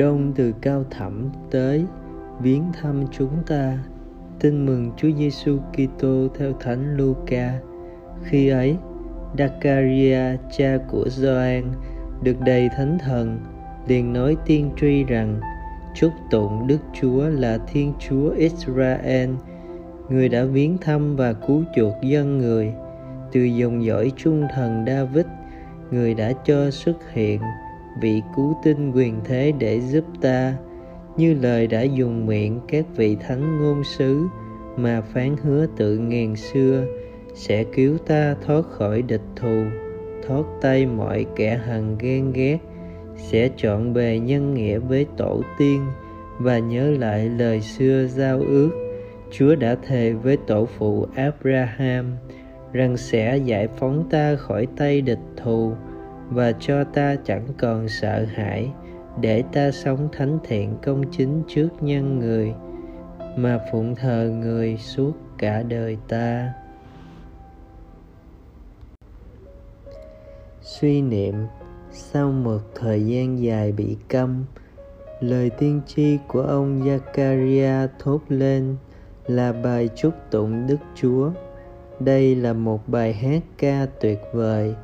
đông từ cao thẳm tới viếng thăm chúng ta. Tin mừng Chúa Giêsu Kitô theo Thánh Luca. Khi ấy Dakaria cha của Gioan, được đầy thánh thần, liền nói tiên tri rằng, chúc tụng Đức Chúa là Thiên Chúa Israel, người đã viếng thăm và cứu chuộc dân người. Từ dòng dõi trung thần David, người đã cho xuất hiện vị cứu tinh quyền thế để giúp ta. Như lời đã dùng miệng các vị thánh ngôn sứ mà phán hứa tự ngàn xưa, sẽ cứu ta thoát khỏi địch thù, thoát tay mọi kẻ hằn ghen ghét, sẽ chọn bề nhân nghĩa với tổ tiên và nhớ lại lời xưa giao ước chúa đã thề với tổ phụ abraham rằng sẽ giải phóng ta khỏi tay địch thù và cho ta chẳng còn sợ hãi để ta sống thánh thiện công chính trước nhân người mà phụng thờ người suốt cả đời ta suy niệm sau một thời gian dài bị câm lời tiên tri của ông Zakaria thốt lên là bài chúc tụng Đức Chúa. Đây là một bài hát ca tuyệt vời,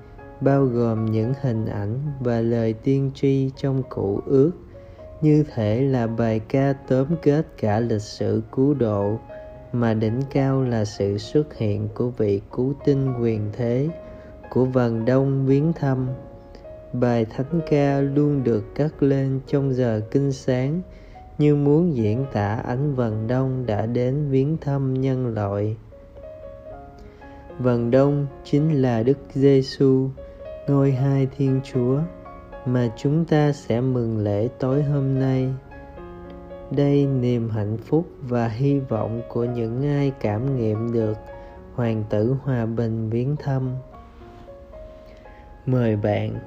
bao gồm những hình ảnh và lời tiên tri trong cụ ước, như thể là bài ca tóm kết cả lịch sử cứu độ, mà đỉnh cao là sự xuất hiện của vị cứu tinh quyền thế, của vần đông viếng thăm. Bài thánh ca luôn được cất lên trong giờ kinh sáng, như muốn diễn tả ánh vần đông đã đến viếng thăm nhân loại. Vần đông chính là Đức Giêsu, ngôi hai Thiên Chúa, mà chúng ta sẽ mừng lễ tối hôm nay. Đây niềm hạnh phúc và hy vọng của những ai cảm nghiệm được hoàng tử hòa bình viếng thăm. Mời bạn,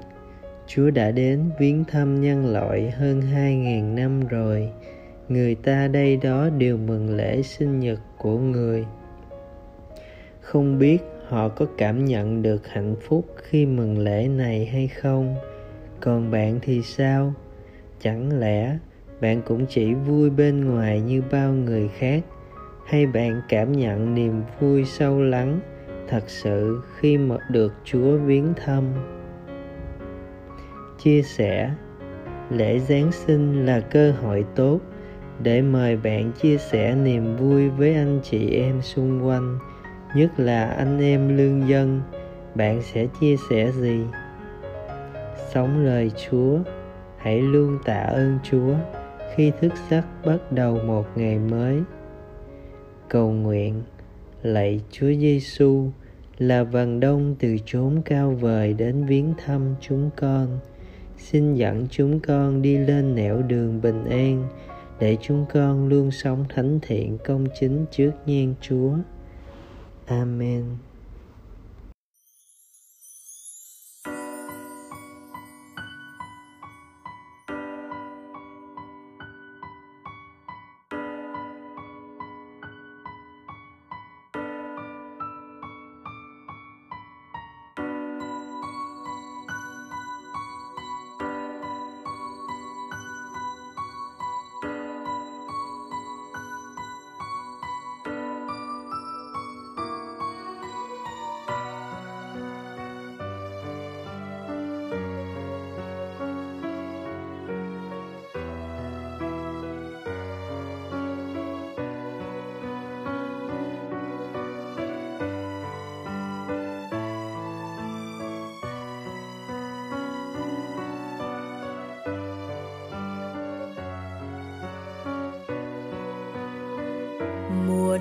Chúa đã đến viếng thăm nhân loại hơn hai ngàn năm rồi. Người ta đây đó đều mừng lễ sinh nhật của người. Không biết họ có cảm nhận được hạnh phúc khi mừng lễ này hay không? Còn bạn thì sao? Chẳng lẽ bạn cũng chỉ vui bên ngoài như bao người khác hay bạn cảm nhận niềm vui sâu lắng thật sự khi mà được Chúa viếng thăm? chia sẻ, lễ giáng sinh là cơ hội tốt để mời bạn chia sẻ niềm vui với anh chị em xung quanh nhất là anh em lương dân, bạn sẽ chia sẻ gì? Sống lời chúa, hãy luôn tạ ơn chúa khi thức giấc bắt đầu một ngày mới. Cầu nguyện, lạy chúa giêsu là vầng đông từ chốn cao vời đến viếng thăm chúng con. Xin dẫn chúng con đi lên nẻo đường bình an để chúng con luôn sống thánh thiện, công chính trước nhan chúa. Amen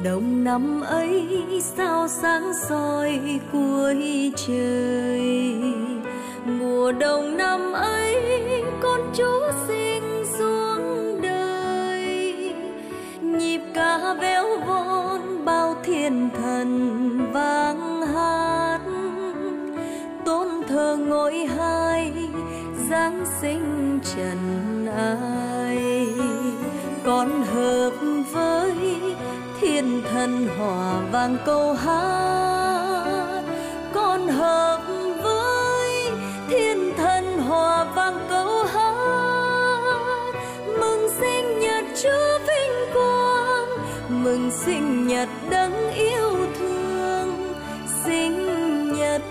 đông năm ấy sao sáng soi cuối trời. Mùa đông năm ấy, con chú sinh xuống đời. Nhịp ca véo von, bao thiên thần vang hát. Tôn thờ ngôi hai, giáng sinh trần ai. Con hợp hòa vang câu hát. Con hợp với thiên thần hòa vang câu hát. Mừng sinh nhật chúa vinh quang. Mừng sinh nhật đấng yêu thương. Sinh nhật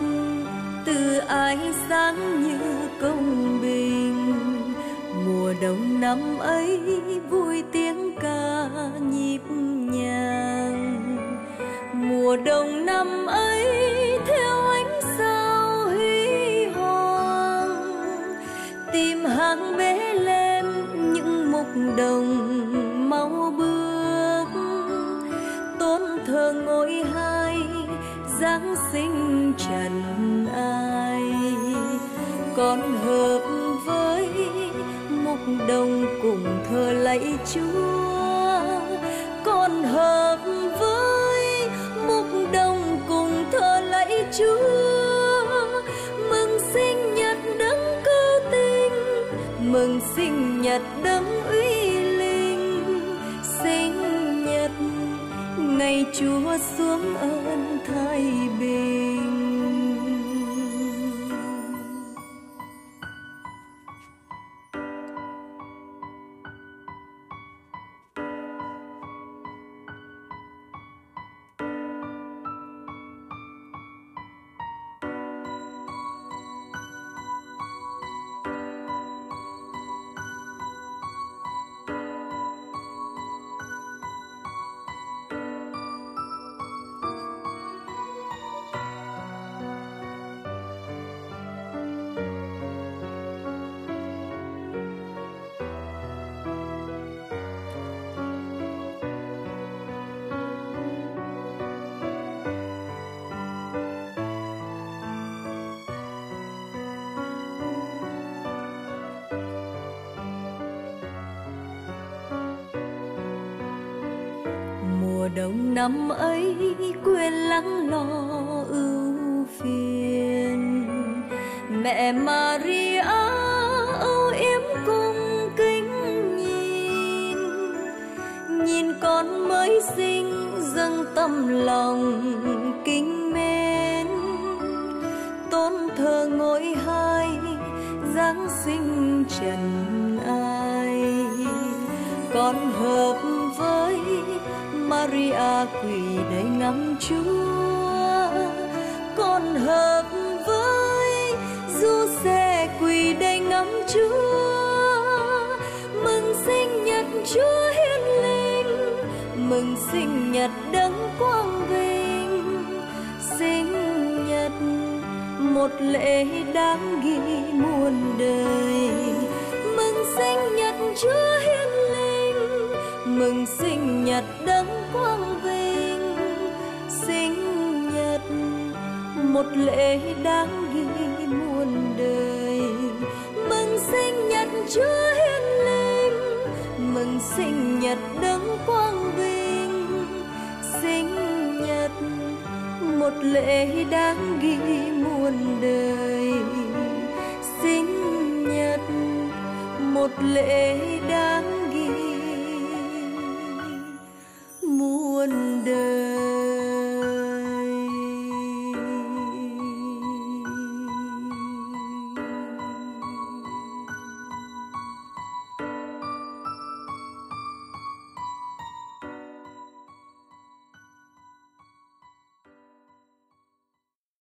từ ái sáng như công bình. Mùa đông năm ấy vui tiếng ca nhịp mùa đông năm ấy theo ánh sao huy hoàng. Tìm hàng bế lên những mục đồng mau bước. Tôn thờ ngôi hai, giáng sinh trần ai. Con hợp với mục đồng cùng thờ lạy chúa. Con hợp chúa, mừng sinh nhật đấng cứu tinh, mừng sinh nhật đấng uy linh. Sinh nhật, ngày chúa xuống ơn thái bình. Đông năm ấy quên lắng lo ưu phiền. Mẹ Maria, âu yếm cung kính nhìn. Nhìn con mới sinh, dâng tâm lòng kính mến. Tôn thờ ngôi hai, giáng sinh trần ai. Con hợp với Maria quỳ đầy ngắm Chúa. Con hợp với du xe quỳ đầy ngắm Chúa. Mừng sinh nhật Chúa hiến linh. Mừng sinh nhật đấng quang vinh. Sinh nhật một lễ đáng ghi muôn đời. Mừng sinh nhật Chúa hiến linh mừng sinh nhật đấng quang vinh. Sinh nhật, một lễ đáng ghi muôn đời. Mừng sinh nhật Chúa hiền linh. Mừng sinh nhật đấng quang vinh. Sinh nhật, một lễ đáng ghi muôn đời. Sinh nhật, một lễ đáng